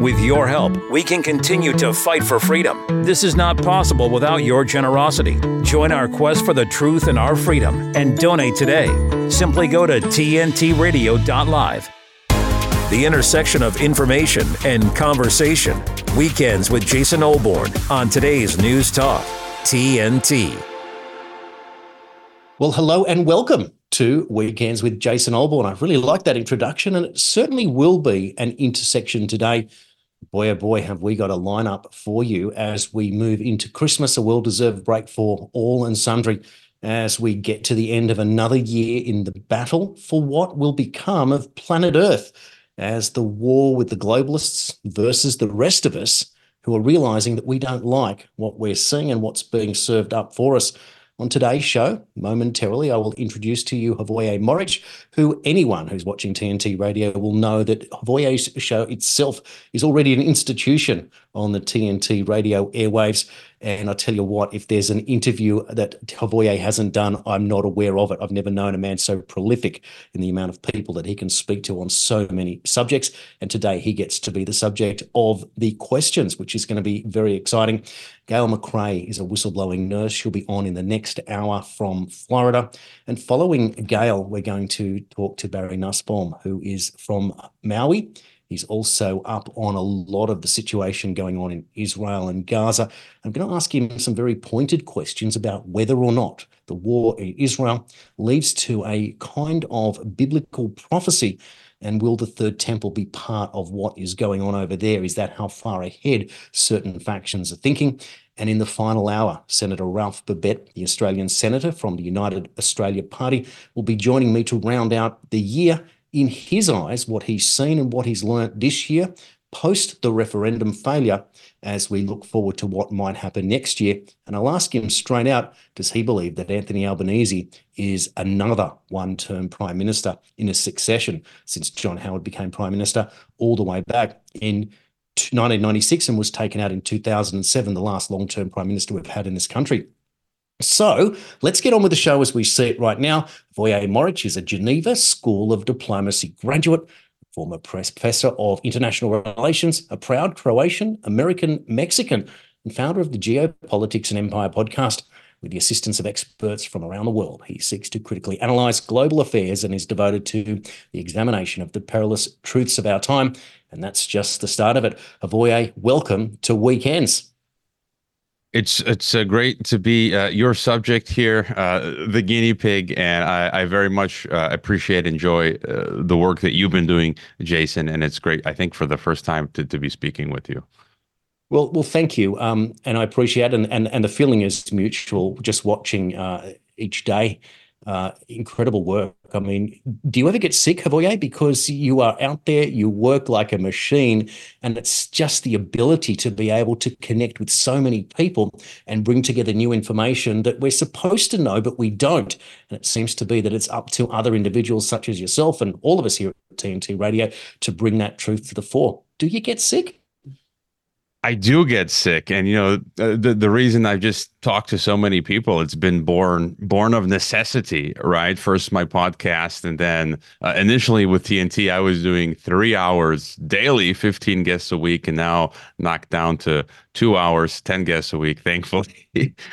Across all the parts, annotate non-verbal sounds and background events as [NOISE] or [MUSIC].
With your help, we can continue to fight for freedom. This is not possible without your generosity. Join our quest for the truth and our freedom and donate today. Simply go to tntradio.live. The intersection of information and conversation. Weekends with Jason Olbourne on today's News Talk, TNT. Well, hello and welcome to Weekends with Jason Olbourne. I really like that introduction, and it certainly will be an intersection today boy, oh boy, have we got a lineup for you as we move into Christmas, a well deserved break for all and sundry as we get to the end of another year in the battle for what will become of planet Earth as the war with the globalists versus the rest of us who are realizing that we don't like what we're seeing and what's being served up for us. On today's show, momentarily, I will introduce to you Hrvoje Moric, who anyone who's watching TNT radio will know that Hrvoje's show itself is already an institution on the TNT radio airwaves. And I tell you what, if there's an interview that Hrvoje hasn't done, I'm not aware of it. I've never known a man so prolific in the amount of people that he can speak to on so many subjects. And today he gets to be the subject of the questions, which is going to be very exciting. Gail McRae is a whistleblowing nurse. She'll be on in the next hour from Florida. And following Gail, we're going to talk to Barry Nussbaum, who is from Maui. He's also up on a lot of the situation going on in Israel and Gaza. I'm going to ask him some very pointed questions about whether or not the war in Israel leads to a kind of biblical prophecy. And will the third temple be part of what is going on over there? Is that how far ahead certain factions are thinking? And in the final hour, Senator Ralph Babet, the Australian senator from the United Australia Party, will be joining me to round out the year in his eyes, what he's seen and what he's learnt this year post the referendum failure as we look forward to what might happen next year. And I'll ask him straight out does he believe that Anthony Albanese is another one term prime minister in a succession since John Howard became prime minister all the way back in 1996 and was taken out in 2007, the last long term prime minister we've had in this country? So let's get on with the show as we see it right now. Hrvoje Moric is a Geneva School of Diplomacy graduate, former professor of international relations, a proud Croatian, American, Mexican, and founder of the Geopolitics and Empire podcast. With the assistance of experts from around the world, he seeks to critically analyze global affairs and is devoted to the examination of the perilous truths of our time. And that's just the start of it. Hrvoje, welcome to Weekends. It's it's uh, great to be uh, your subject here, uh, the guinea pig, and I, I very much uh, appreciate enjoy uh, the work that you've been doing, Jason. And it's great, I think, for the first time to, to be speaking with you. Well, well, thank you, um, and I appreciate, and and and the feeling is mutual. Just watching uh, each day uh, incredible work. I mean, do you ever get sick, Hrvoje? Because you are out there, you work like a machine, and it's just the ability to be able to connect with so many people and bring together new information that we're supposed to know, but we don't. And it seems to be that it's up to other individuals such as yourself and all of us here at TNT Radio to bring that truth to the fore. Do you get sick? I do get sick, and you know uh, the the reason I've just talked to so many people, it's been born born of necessity, right? First my podcast, and then uh, initially with TNT, I was doing three hours daily, fifteen guests a week, and now knocked down to two hours, 10 guests a week, [LAUGHS] thankfully.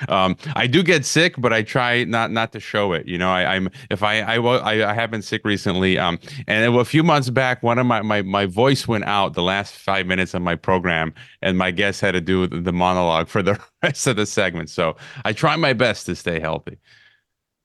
um, I do get sick, but I try not not to show it. You know, I, am if I, I I I have been sick recently. Um, and a few months back, one of my, my my voice went out the last five minutes of my program, and my guest had to do the monologue for the rest of the segment. So I try my best to stay healthy.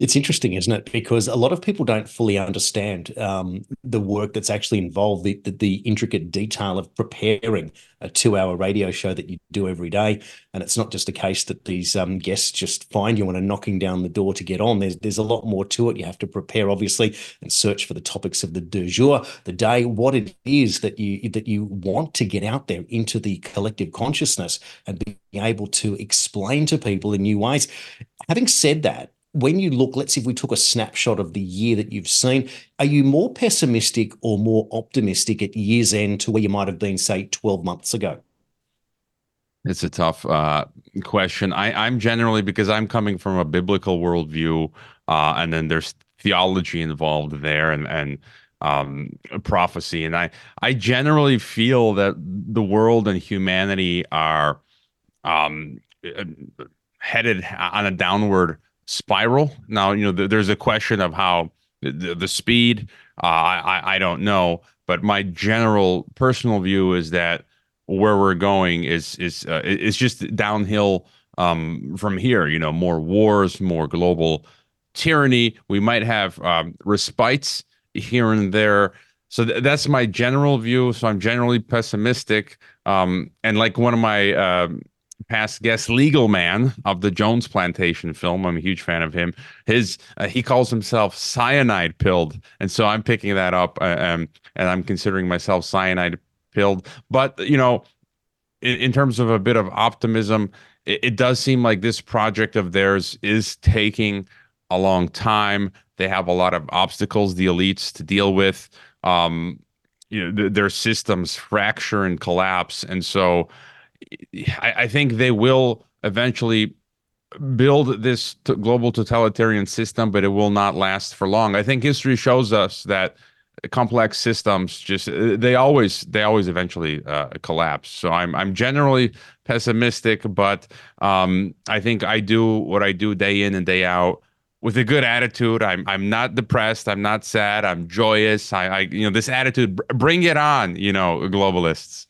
It's interesting, isn't it? Because a lot of people don't fully understand um, the work that's actually involved, the, the, the intricate detail of preparing a two-hour radio show that you do every day. And it's not just a case that these um, guests just find you and are knocking down the door to get on. There's there's a lot more to it. You have to prepare, obviously, and search for the topics of the du jour, the day, what it is that you that you want to get out there into the collective consciousness and be able to explain to people in new ways. Having said that, when you look, let's see if we took a snapshot of the year that you've seen, are you more pessimistic or more optimistic at year's end to where you might have been, say, 12 months ago? It's a tough uh, question. I, am generally because I'm coming from a biblical worldview, uh, and then there's theology involved there, and and um, prophecy. And I, I generally feel that the world and humanity are um, headed on a downward spiral. Now, you know, there's a question of how the, the speed. Uh, I, I don't know, but my general personal view is that where we're going is is uh, is just downhill um, from here. You know, more wars, more global tyranny. We might have um, respites here and there. So th- that's my general view. So I'm generally pessimistic. Um, and like one of my uh, past guest, Legal Man of the Jones Plantation film, I'm a huge fan of him. His uh, he calls himself cyanide pilled, and so I'm picking that up, uh, um, and I'm considering myself cyanide pilled. But you know, in, in terms of a bit of optimism, it, it does seem like this project of theirs is taking a long time. They have a lot of obstacles, the elites, to deal with. Um, you know, th- their systems fracture and collapse, and so I, I think they will eventually build this t- global totalitarian system, but it will not last for long. I think history shows us that complex systems just uh, they always they always eventually uh, collapse. So I'm I'm generally pessimistic, but um, I think I do what I do day in and day out with a good attitude. I'm I'm not depressed. I'm not sad. I'm joyous. I, I you know this attitude. Bring it on, you know, globalists.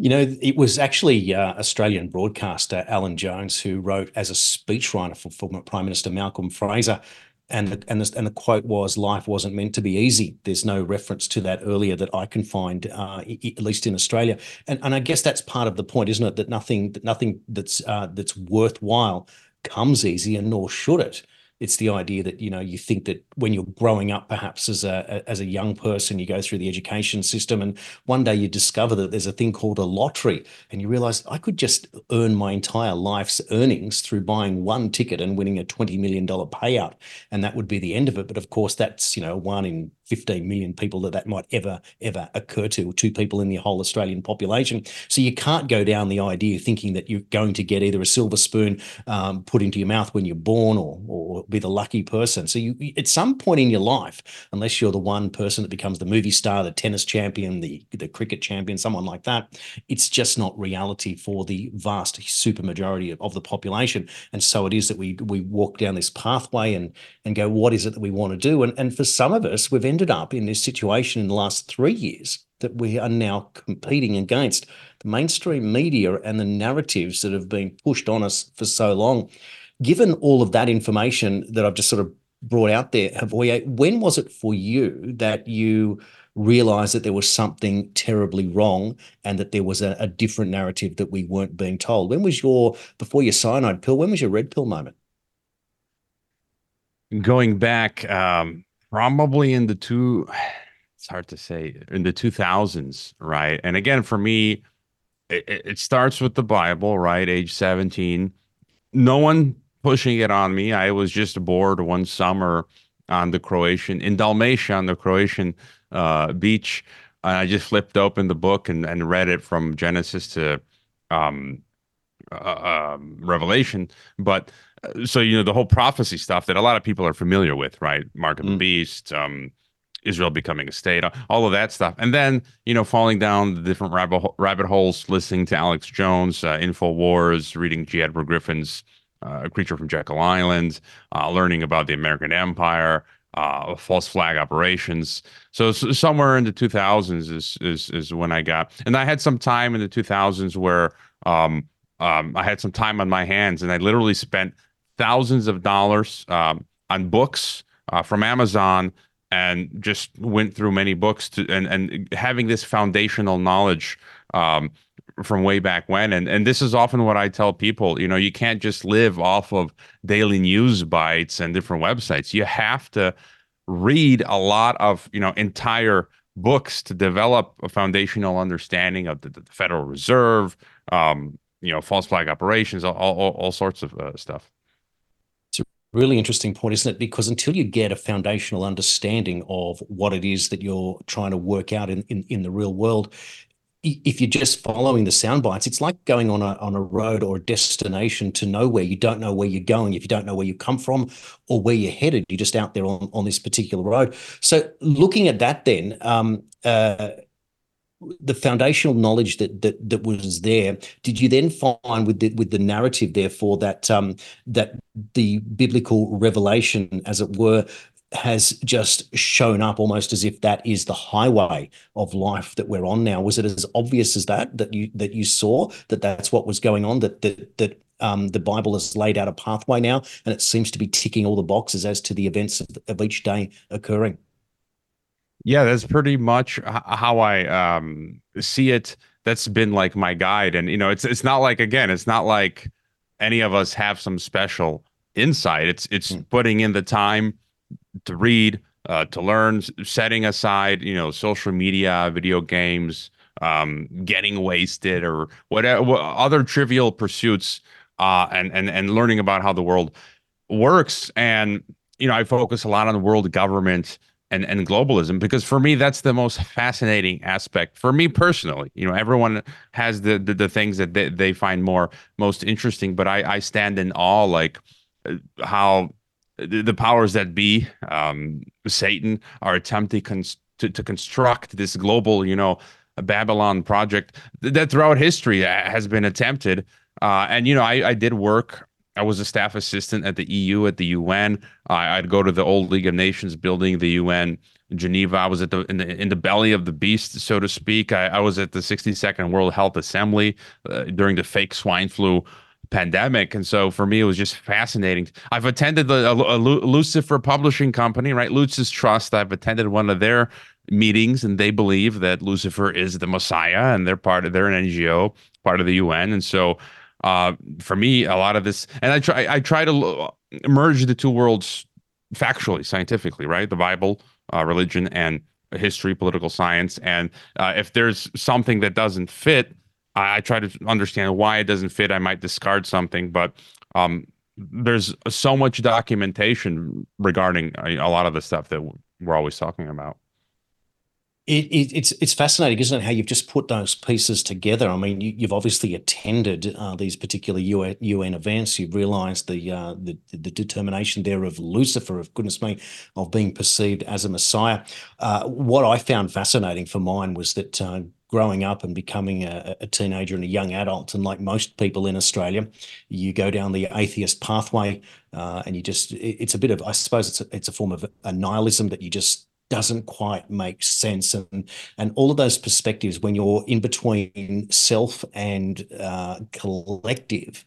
You know, it was actually uh, Australian broadcaster Alan Jones who wrote as a speechwriter for former Prime Minister Malcolm Fraser, and the, and the, and the quote was, "Life wasn't meant to be easy." There's no reference to that earlier that I can find, uh, at least in Australia, and and I guess that's part of the point, isn't it? That nothing that nothing that's uh, that's worthwhile comes easy, and nor should it. It's the idea that you know you think that when you're growing up, perhaps as a as a young person, you go through the education system, and one day you discover that there's a thing called a lottery, and you realize I could just earn my entire life's earnings through buying one ticket and winning a twenty million dollar payout, and that would be the end of it. But of course, that's you know one in 15 million people that that might ever ever occur to two people in the whole australian population. So you can't go down the idea thinking that you're going to get either a silver spoon um, put into your mouth when you're born or or be the lucky person. So you at some point in your life unless you're the one person that becomes the movie star the tennis champion the the cricket champion someone like that it's just not reality for the vast super majority of, of the population. And so it is that we we walk down this pathway and and go what is it that we want to do? And and for some of us we've ended ended up in this situation in the last three years that we are now competing against the mainstream media and the narratives that have been pushed on us for so long. Given all of that information that I've just sort of brought out there, Hrvoje, when was it for you that you realized that there was something terribly wrong and that there was a, a different narrative that we weren't being told? When was your, before your cyanide pill, when was your red pill moment? Going back, um, probably in the two [SIGHS] it's hard to say in the 2000s right? And again for me it, it, starts with the bible right? Age 17 no one pushing it on me. I was just bored one summer on the croatian in dalmatia on the croatian uh, beach. And i just flipped open the book and, and read it from genesis to um, uh, um, revelation. But so you know the whole prophecy stuff that a lot of people are familiar with, right? Mark of mm. the Beast, um, Israel becoming a state, all of that stuff, and then you know falling down the different rabbit rabbit holes, listening to Alex Jones, uh, Infowars, reading G. Edward Griffin's uh, Creature from Jekyll Island, uh, learning about the American Empire, uh, false flag operations. So, so, somewhere in the 2000s is is is when I got, and I had some time in the 2000s where um, um, I had some time on my hands, and I literally spent thousands of dollars um, on books uh, from Amazon and just went through many books to and and having this foundational knowledge um, from way back when. And and this is often what I tell people you know you can't just live off of daily news bites and different websites. You have to read a lot of you know entire books to develop a foundational understanding of the, the Federal Reserve um, you know false flag operations all all, all sorts of uh, stuff really interesting point, isn't it? Because until you get a foundational understanding of what it is that you're trying to work out in, in, in the real world, if you're just following the sound bites, it's like going on a on a road or a destination to nowhere. You don't know where you're going if you don't know where you come from or where you're headed. You're just out there on, on this particular road. So looking at that, then um, uh, the foundational knowledge that that that was there, did you then find with the with the narrative, therefore, that um, that the biblical revelation, as it were, has just shown up almost as if that is the highway of life that we're on now. Was it as obvious as that that you that you saw that that's what was going on? That that that um, the Bible has laid out a pathway now, and it seems to be ticking all the boxes as to the events of, of each day occurring. Yeah, that's pretty much how I um, see it. That's been like my guide, and you know, it's it's not like again, it's not like any of us have some special insight. It's it's mm. putting in the time to read, uh, to learn, setting aside, you know, social media, video games, um, getting wasted, or whatever what other trivial pursuits, uh, and and and learning about how the world works. And you know, I focus a lot on the world government and and globalism because for me that's the most fascinating aspect for me personally you know everyone has the the, the things that they, they find more most interesting but i i stand in awe like uh, how the, powers that be, um, Satan, are attempting cons- to, to construct this global, you know, Babylon project that throughout history uh, has been attempted. Uh, and you know, I, I did work. I was a staff assistant at the EU at the UN. Uh, I'd go to the old League of Nations building, the UN Geneva. I was at the in the in the belly of the beast, so to speak. I, I was at the 62nd World Health Assembly uh, during the fake swine flu pandemic. And so for me, it was just fascinating. I've attended the a Lucifer publishing company, right? Lucis Trust. I've attended one of their meetings and they believe that Lucifer is the Messiah and they're part of, they're an NGO, part of the UN. And so uh, for me, a lot of this, and I try, I try to merge the two worlds factually, scientifically, right? The Bible, uh, religion, and history, political science. And uh, if there's something that doesn't fit, I, I, try to understand why it doesn't fit. I might discard something, but um, there's so much documentation regarding a, a lot of the stuff that we're always talking about. It, it, it's it's fascinating, isn't it? How you've just put those pieces together. I mean, you, have obviously attended uh, these particular UN, UN events. You've realised the, uh, the the determination there of Lucifer, of goodness me, of being perceived as a messiah. Uh, what I found fascinating for mine was that uh, growing up and becoming a, a, teenager and a young adult. And like most people in Australia, you go down the atheist pathway uh, and you just, it, it's a bit of, I suppose it's a, it's a form of a nihilism that you just doesn't quite make sense. And and all of those perspectives when you're in between self and uh, collective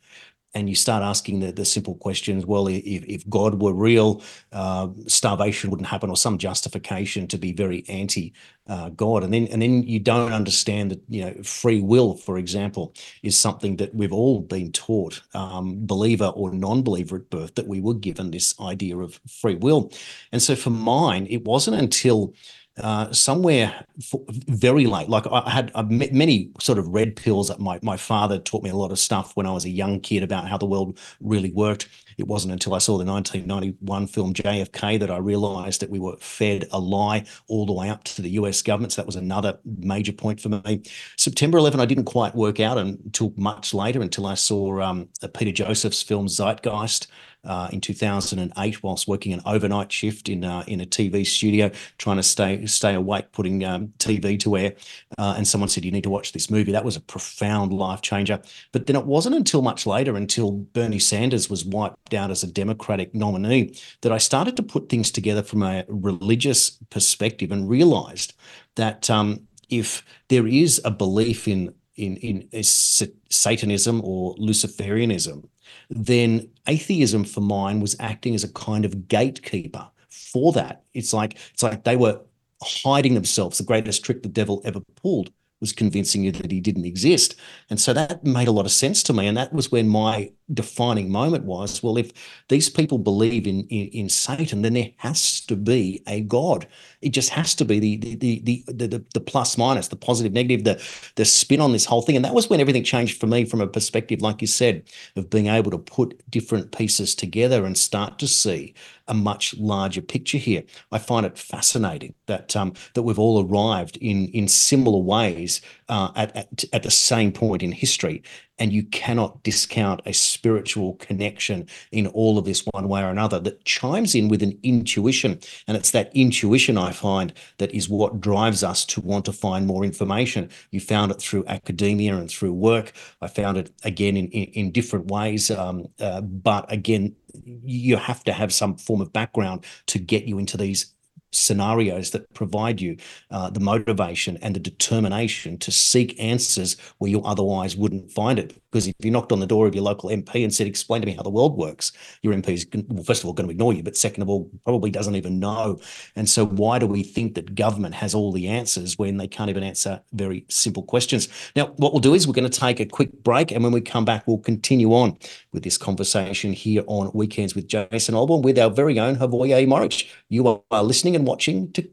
and you start asking the, the simple questions well if, if god were real uh, starvation wouldn't happen or some justification to be very anti uh, god. And then and then you don't understand that you know free will for example is something that we've all been taught um, believer or non-believer at birth that we were given this idea of free will. And so for mine it wasn't until uh, somewhere very late. Like I had I many sort of red pills. That my my father taught me a lot of stuff when I was a young kid about how the world really worked. It wasn't until I saw the 1991 film JFK that I realised that we were fed a lie all the way up to the US government. So that was another major point for me. September 11, I didn't quite work out until much later, until I saw um, Peter Joseph's film Zeitgeist uh, in 2008 whilst working an overnight shift in uh, in a TV studio, trying to stay stay awake, putting um, TV to air. Uh, and someone said, "You need to watch this movie." That was a profound life changer. But then it wasn't until much later, until Bernie Sanders was wiped out as a Democratic nominee, that I started to put things together from a religious perspective and realised that um, if there is a belief in in in Satanism or Luciferianism, then atheism for mine was acting as a kind of gatekeeper for that. It's like it's like they were hiding themselves. The greatest trick the devil ever pulled was convincing you that he didn't exist. And so that made a lot of sense to me. And that was when my defining moment was well, if these people believe in, in, in Satan, then there has to be a God. It just has to be the the the the, the, the plus minus, the positive, negative, the the spin on this whole thing. And that was when everything changed for me from a perspective, like you said, of being able to put different pieces together and start to see a much larger picture here. I find it fascinating that um, that we've all arrived in in similar ways uh, at, at, at the same point in history. And you cannot discount a spiritual connection in all of this one way or another that chimes in with an intuition. And it's that intuition I find that is what drives us to want to find more information. You found it through academia and through work. I found it again in, in, in different ways. Um, uh, but again, you have to have some form of background to get you into these scenarios that provide you uh, the motivation and the determination to seek answers where you otherwise wouldn't find it. Because if you knocked on the door of your local MP and said, "Explain to me how the world works," your MP is well, first of all going to ignore you, but second of all, probably doesn't even know. And so, why do we think that government has all the answers when they can't even answer very simple questions? Now, what we'll do is we're going to take a quick break, and when we come back, we'll continue on with this conversation here on Weekends with Jason Olbourne with our very own Hrvoje Moric. You are listening and watching to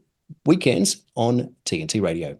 Weekends on TNT Radio.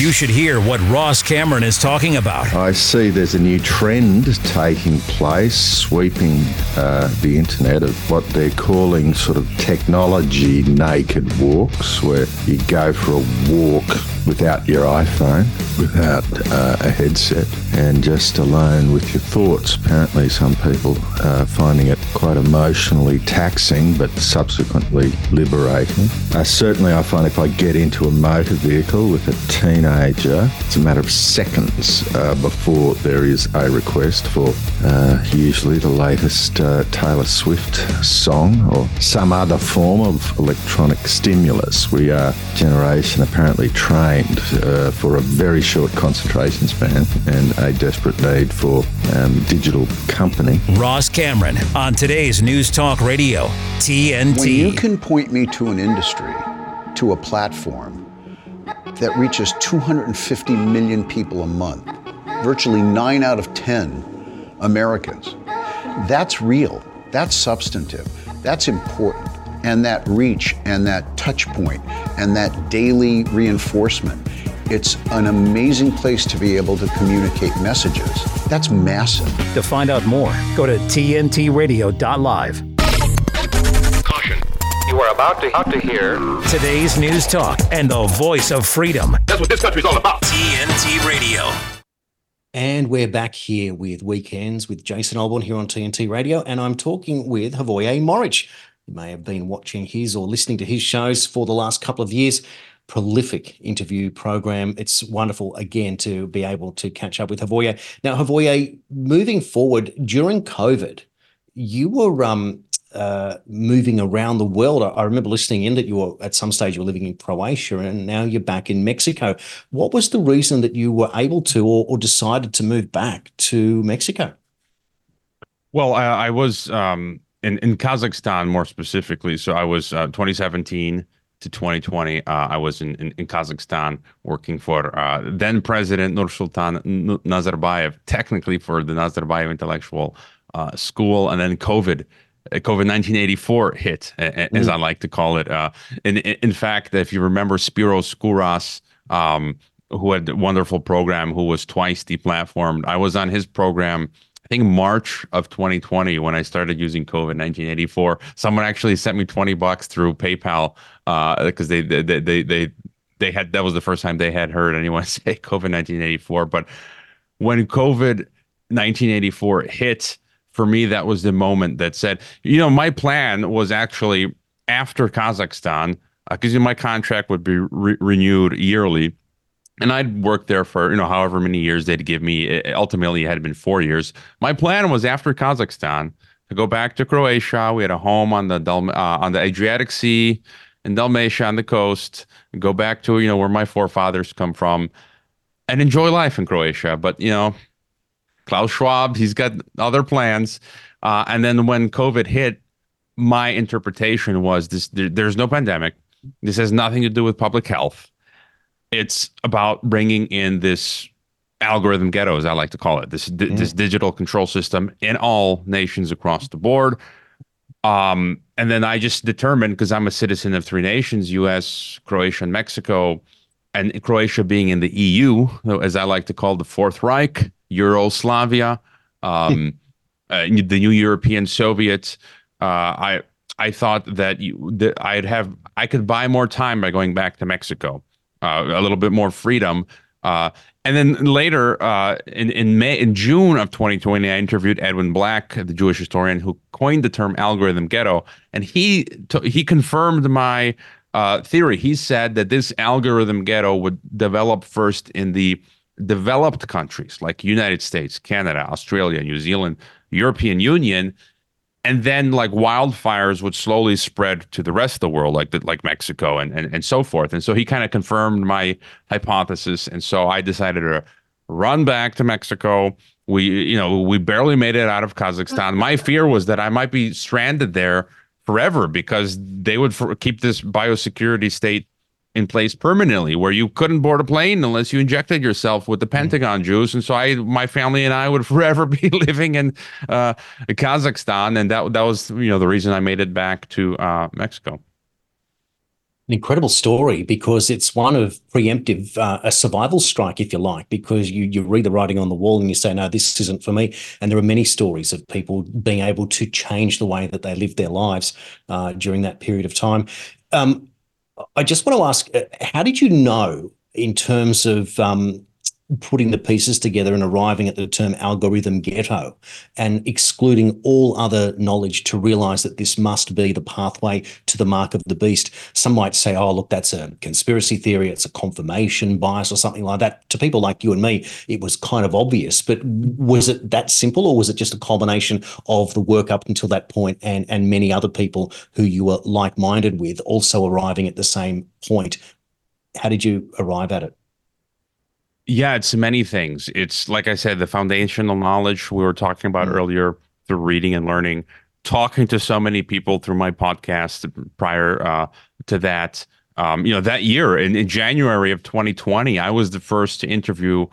You should hear what Ross Cameron is talking about. I see there's a new trend taking place, sweeping uh, the internet of what they're calling sort of technology naked walks, where you go for a walk without your iPhone, without uh, a headset, and just alone with your thoughts. Apparently, some people are finding it quite emotionally taxing, but subsequently liberating. Uh, certainly, I find if I get into a motor vehicle with a teenager, it's a matter of seconds uh, before there is a request for uh, usually the latest uh, Taylor Swift song or some other form of electronic stimulus. We are generation apparently trained uh, for a very short concentration span and a desperate need for um, digital company. Ross Cameron on today's News Talk Radio, TNT. When you can point me to an industry, to a platform that reaches 250 million people a month, virtually nine out of 10 Americans, that's real, that's substantive, that's important. And that reach and that touch point and that daily reinforcement it's an amazing place to be able to communicate messages. That's massive. To find out more, go to tntradio.live. Caution. You are about to, about to hear Today's News Talk and the voice of freedom. That's what this country's all about. TNT Radio. And we're back here with Weekends with Jason Olbourne here on TNT Radio. And I'm talking with Hrvoje Moric. You may have been watching his or listening to his shows for the last couple of years. Prolific interview program. It's wonderful again to be able to catch up with Hrvoje. Now, Hrvoje, moving forward during COVID, you were um, uh, moving around the world. I, I remember listening in that you were at some stage you were living in Croatia and now you're back in Mexico. What was the reason that you were able to or, or decided to move back to Mexico? Well, I, I was um, in in Kazakhstan more specifically. So I was uh, 2017 to 2020. Uh, I was in, in, in Kazakhstan working for uh, then President Nursultan Nazarbayev, technically for the Nazarbayev Intellectual uh, School, and then COVID. COVID 1984 hit, as I like to call it. Uh, in, in fact, if you remember Spiros Skouras, um, who had a wonderful program, who was twice deplatformed, I was on his program I think March of 2020 when I started using COVID 1984. Someone actually sent me 20 bucks through PayPal because uh, they, they they they they had that was the first time they had heard anyone [LAUGHS] say COVID 1984. But when COVID 1984 hit, for me that was the moment that said, you know, my plan was actually after Kazakhstan because uh, my contract would be re- renewed yearly and I'd worked there for you know however many years they'd give me. It, ultimately, it had been four years. My plan was after Kazakhstan to go back to Croatia. We had a home on the Dal- uh, on the Adriatic Sea in Dalmatia on the coast. Go back to you know where my forefathers come from, and enjoy life in Croatia. But you know, Klaus Schwab, he's got other plans. Uh, and then when COVID hit, my interpretation was this: there, there's no pandemic. This has nothing to do with public health it's about bringing in this algorithm ghetto, as I like to call it, this mm. this digital control system in all nations across the board. Um, and then I just determined because I'm a citizen of three nations: U.S., Croatia, and Mexico. And Croatia being in the EU, as I like to call the Fourth Reich, Euroslavia, um, uh, the new European Soviets. Uh, I I thought that, you, that I'd have I could buy more time by going back to Mexico uh, a little bit more freedom. Uh, and and then later, uh, in in May, in June of 2020, I interviewed Edwin Black, the Jewish historian who coined the term algorithm ghetto, and he t- he confirmed my uh, theory. He said that this algorithm ghetto would develop first in the developed countries like United States, Canada, Australia, New Zealand, European Union, and then like wildfires would slowly spread to the rest of the world, like the, like Mexico and, and and so forth. And so he kind of confirmed my hypothesis, and so I decided to run back to Mexico. We you know we barely made it out of Kazakhstan. My fear was that I might be stranded there forever because they would for, keep this biosecurity state in place permanently where you couldn't board a plane unless you injected yourself with the mm-hmm. Pentagon juice. And so I, my family and I would [LAUGHS] forever be [LAUGHS] living in uh, Kazakhstan. And that, that was, you know, the reason I made it back to uh, Mexico. An incredible story because it's one of preemptive, uh, a survival strike, if you like, because you, you read the writing on the wall and you say, no, this isn't for me. And there are many stories of people being able to change the way that they live their lives uh, during that period of time. Um, I just want to ask, uh, how did you know in terms of um, putting the pieces together and arriving at the term algorithm ghetto and excluding all other knowledge to realize that this must be the pathway to the mark of the beast. Some might say, oh, look, that's a conspiracy theory, it's a confirmation bias or something like that. To people like you and me, it was kind of obvious. But was it that simple or was it just a combination of the work up until that point and, and many other people who you were like minded with also arriving at the same point? How did you arrive at it? Yeah, it's many things. It's like I said, the foundational knowledge we were talking about mm-hmm. earlier through reading and learning, talking to so many people through my podcast prior uh, to that. Um, you know, that year in, in January of 2020, I was the first to interview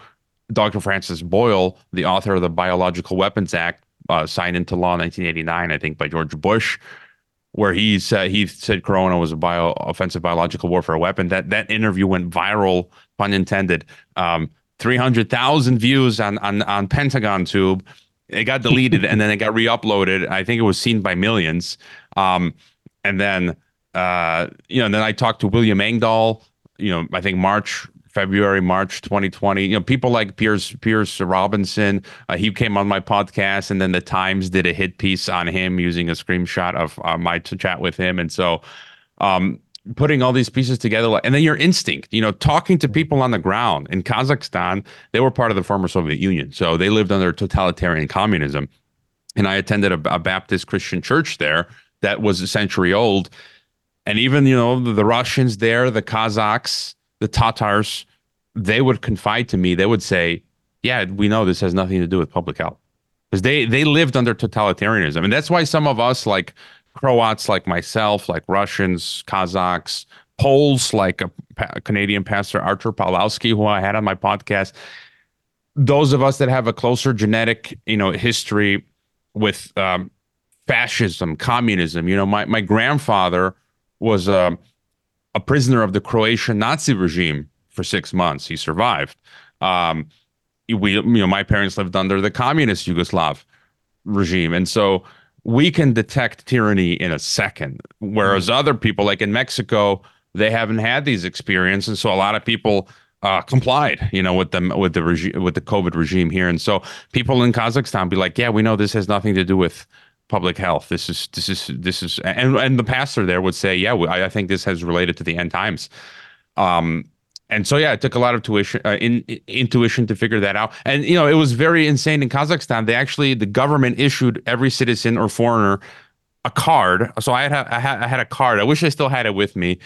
Dr. Francis Boyle, the author of the Biological Weapons Act, uh, signed into law in 1989, I think, by George Bush, where he said he said corona was a bio offensive biological warfare weapon. That that interview went viral pun intended, um, 300,000 views on, on, on Pentagon Tube. It got deleted [LAUGHS] and then it got re-uploaded. I think it was seen by millions. Um, and then, uh, you know, then I talked to William Engdahl, you know, I think March, February, March 2020. You know, people like Piers Pierce Robinson. Uh, he came on my podcast, and then the Times did a hit piece on him using a screenshot of uh, my chat with him. And so, um, putting all these pieces together and then your instinct you know talking to people on the ground. In kazakhstan they were part of the former soviet union so they lived under totalitarian communism. And i attended a, a baptist christian church there that was a century old. And even you know the, the russians there the kazakhs the tatars they would confide to me they would say yeah we know this has nothing to do with public health. Because they they lived under totalitarianism. And that's why some of us like Croats like myself, like Russians, Kazakhs, Poles like a, a Canadian pastor Artur Pawlowski, who I had on my podcast. Those of us that have a closer genetic, you know, history with um, fascism, communism. You know, my my grandfather was a um, a prisoner of the Croatian Nazi regime for six months. He survived. Um, we, you know, my parents lived under the communist Yugoslav regime, and so we can detect tyranny in a second whereas mm. other people like in mexico they haven't had these experiences and so a lot of people uh, complied you know with the with the regime with the covid regime here. And so people in kazakhstan be like yeah we know this has nothing to do with public health. This is this is this is and and the pastor there would say yeah I, I think this has related to the end times. Um and so yeah, it took a lot of tuition, uh, in, in, intuition to figure that out. And you know, it was very insane in Kazakhstan. They actually the government issued every citizen or foreigner a card. So I had I had, I had a card. I wish I still had it with me.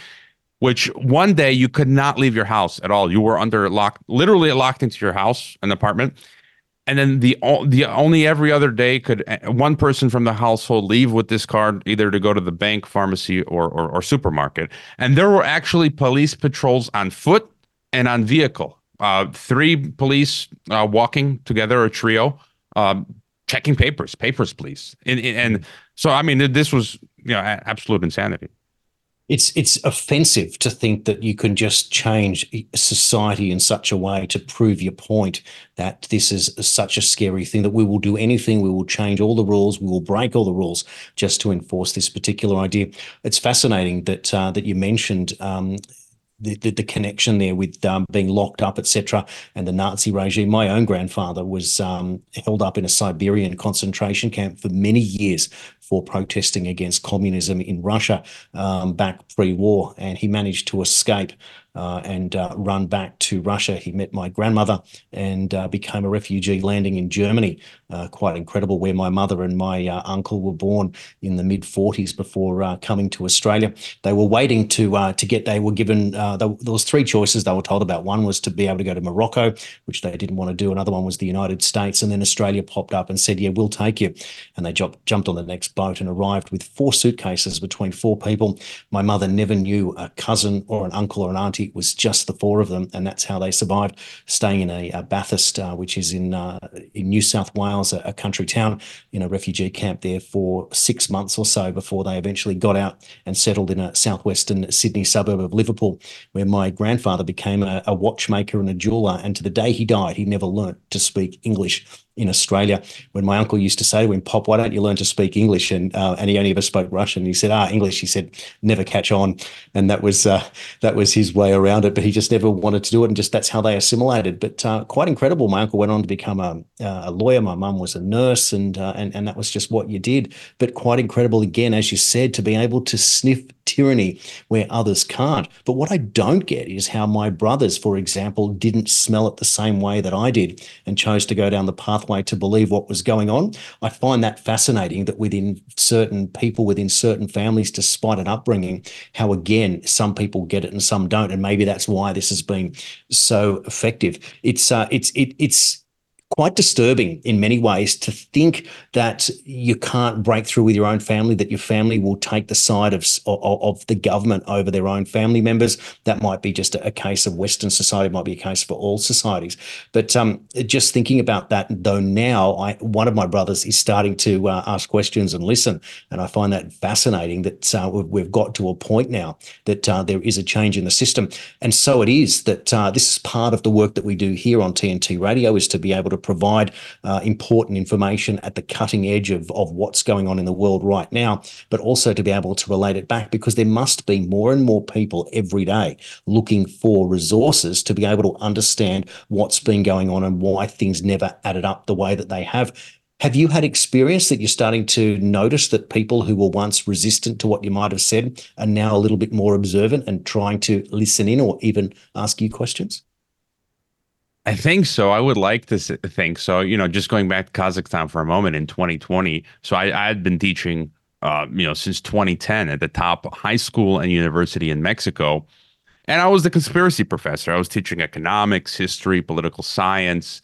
Which one day you could not leave your house at all. You were under lock, literally locked into your house, an apartment. And then the the only every other day could uh, one person from the household leave with this card either to go to the bank, pharmacy, or, or, or supermarket. And there were actually police patrols on foot and on vehicle. Uh, three police uh, walking together, a trio, um, checking papers, papers, please. And, and so, I mean, this was you know absolute insanity. It's it's offensive to think that you can just change society in such a way to prove your point that this is such a scary thing that we will do anything, we will change all the rules, we will break all the rules just to enforce this particular idea. It's fascinating that uh, that you mentioned um, the, the, the, connection there with um, being locked up, etc., and the Nazi regime. My own grandfather was um, held up in a Siberian concentration camp for many years for protesting against communism in Russia um, back pre-war, and he managed to escape uh, and uh, run back to Russia. He met my grandmother and uh, became a refugee landing in Germany. Uh, quite incredible, where my mother and my uh, uncle were born in the mid 40s before uh, coming to Australia. They were waiting to to get. They were given. There was three choices they were told about. One was to be able to go to Morocco, which they didn't want to do. Another one was the United States, and then Australia popped up and said, "Yeah, we'll take you." And they jumped jumped on the next boat and arrived with four suitcases between four people. My mother never knew a cousin or an uncle or an auntie it was just the four of them, and that's how they survived, staying in a, a Bathurst, uh, which is in uh, in New South Wales, a, a, country town, in a refugee camp there for six months or so before they eventually got out and settled in a southwestern Sydney suburb of Liverpool, where my grandfather became a, a watchmaker and a jeweler, and to the day he died, he never learnt to speak English in Australia when my uncle used to say to him, Pop, why don't you learn to speak English? And uh, and he only ever spoke Russian. He said, Ah, English. He said, never catch on, and that was uh, that was his way around it. But he just never wanted to do it, and just that's how they assimilated. But uh, quite incredible. My uncle went on to become a, a lawyer. My mum was a nurse, and uh, and and that was just what you did. But quite incredible again, as you said, to be able to sniff tyranny where others can't. But what I don't get is how my brothers, for example, didn't smell it the same way that I did and chose to go down the pathway to believe what was going on. I find that fascinating that within certain people, within certain families, despite an upbringing, how again, some people get it and some don't. And maybe that's why this has been so effective. It's uh, it's it, it's quite disturbing in many ways to think that you can't break through with your own family, that your family will take the side of, of, of the government over their own family members. That might be just a, a, case of Western society, it might be a case for all societies. But um, just thinking about that, though, now I, one of my brothers is starting to uh, ask questions and listen. And I find that fascinating that uh, we've, got to a point now that uh, there is a change in the system. And so it is that uh, this is part of the work that we do here on TNT Radio is to be able to provide uh, important information at the cutting edge of, of what's going on in the world right now, but also to be able to relate it back because there must be more and more people every day looking for resources to be able to understand what's been going on and why things never added up the way that they have. Have you had experience that you're starting to notice that people who were once resistant to what you might have said are now a little bit more observant and trying to listen in or even ask you questions? I think so. I would like to think so. You know, just going back to Kazakhstan for a moment in 2020. So I, I had been teaching, uh, you know, since 2010 at the top high school and university in Mexico. And I was the conspiracy professor. I was teaching economics, history, political science.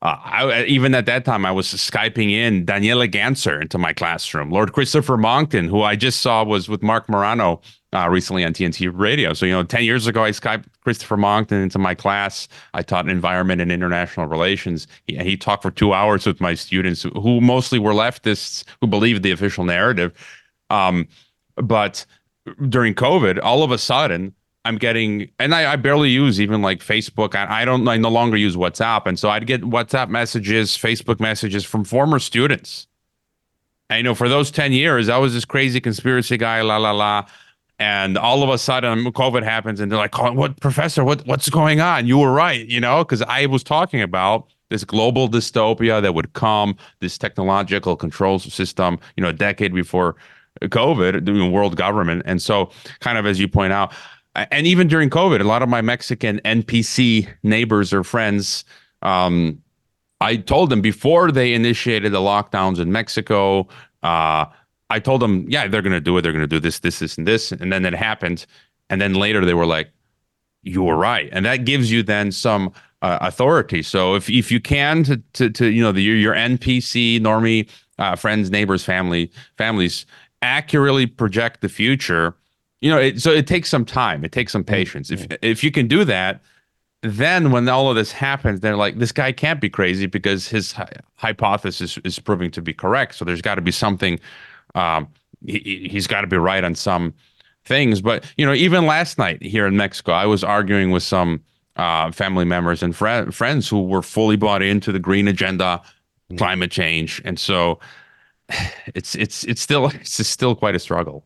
Uh, I, even at that time, I was Skyping in Daniele Ganser into my classroom. Lord Christopher Monckton, who I just saw was with Marc Morano uh, recently on TNT Radio. So, you know, 10 years ago, I Skyped Christopher Monckton into my class. I taught environment and international relations. He, he talked for two hours with my students who mostly were leftists who believed the official narrative. Um, but during COVID, all of a sudden, I'm getting, and I, I barely use even like Facebook. I, I don't, I no longer use WhatsApp. And so I'd get WhatsApp messages, Facebook messages from former students. And, you know, for those 10 years, I was this crazy conspiracy guy, la, la, la and all of a sudden covid happens and they're like oh, what professor what what's going on? You were right you know because i was talking about this global dystopia that would come this technological control system you know a decade before covid the world government. And so kind of as you point out and even during covid a lot of my mexican npc neighbors or friends um, i told them before they initiated the lockdowns in mexico uh, I told them, yeah, they're going to do it. They're going to do this, this, this, and this. And then it happened. And then later they were like, you were right. And that gives you then some uh, authority. So if, if you can to, to, to you know, the, your, your NPC, normie, uh, friends, neighbors, family, families accurately project the future, you know, it, so it takes some time. It takes some mm-hmm. patience. If, if you can do that, then when all of this happens, they're like, this guy can't be crazy because his hypothesis is proving to be correct. So there's got to be something um, he, he's got to be right on some things. But you know, even last night here in Mexico, I was arguing with some uh, family members and fr- friends who were fully bought into the green agenda, mm. climate change, and so [SIGHS] it's it's it's still [LAUGHS] it's still quite a struggle.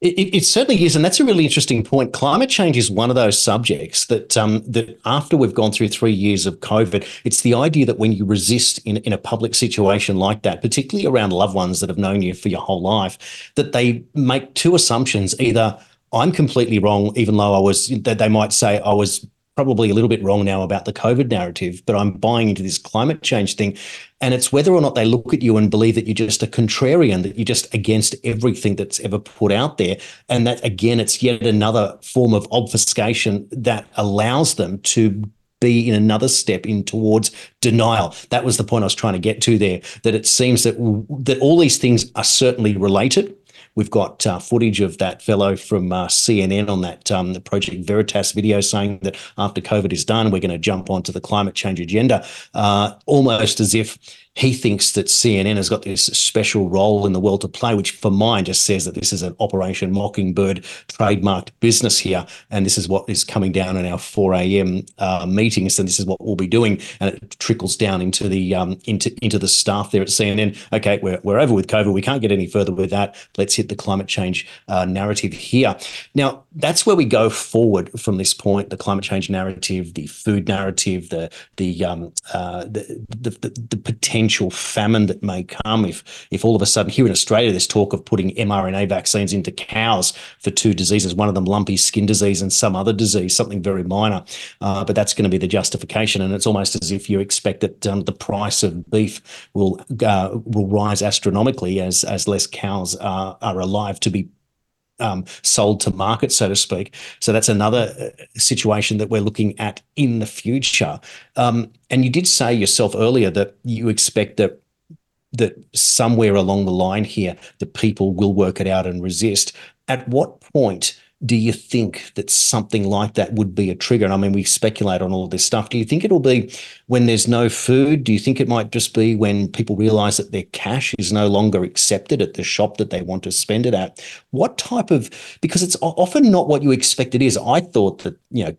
It, it, certainly is, and that's a really interesting point. Climate change is one of those subjects that um, that after we've gone through three years of COVID, it's the idea that when you resist in, in a public situation like that, particularly around loved ones that have known you for your whole life, that they make two assumptions: either I'm completely wrong, even though I was, that they might say I was probably a little bit wrong now about the COVID narrative, but I'm buying into this climate change thing. And it's whether or not they look at you and believe that you're just a contrarian, that you're just against everything that's ever put out there. And that, again, it's yet another form of obfuscation that allows them to be in another step in towards denial. That was the point I was trying to get to there. That it seems that that all these things are certainly related, We've got uh, footage of that fellow from uh, CNN on that um, Project Veritas video saying that after COVID is done, we're going to jump onto the climate change agenda, uh, almost as if he thinks that CNN has got this special role in the world to play, which for mine just says that this is an Operation Mockingbird trademarked business here. And this is what is coming down in our 4 a.m. Uh, meetings. And this is what we'll be doing. And it trickles down into the um, into into the staff there at CNN. Okay, we're, we're over with COVID. We can't get any further with that. Let's hit the climate change uh, narrative here. Now, that's where we go forward from this point, the climate change narrative, the food narrative, the the um, uh, the, the, the, the potential potential famine that may come if if all of a sudden here in Australia there's talk of putting mRNA vaccines into cows for two diseases, one of them lumpy skin disease and some other disease, something very minor. Uh, but that's going to be the justification, and it's almost as if you expect that um, the price of beef will uh, will rise astronomically as as less cows are, are alive to be um, sold to market, so to speak. So that's another uh, situation that we're looking at in the future. Um, and you did say yourself earlier that you expect that that somewhere along the line here, the people will work it out and resist. At what point do you think that something like that would be a trigger? And I mean, we speculate on all of this stuff. Do you think it'll be when there's no food? Do you think it might just be when people realize that their cash is no longer accepted at the shop that they want to spend it at? What type of, because it's often not what you expect it is. I thought that, you know,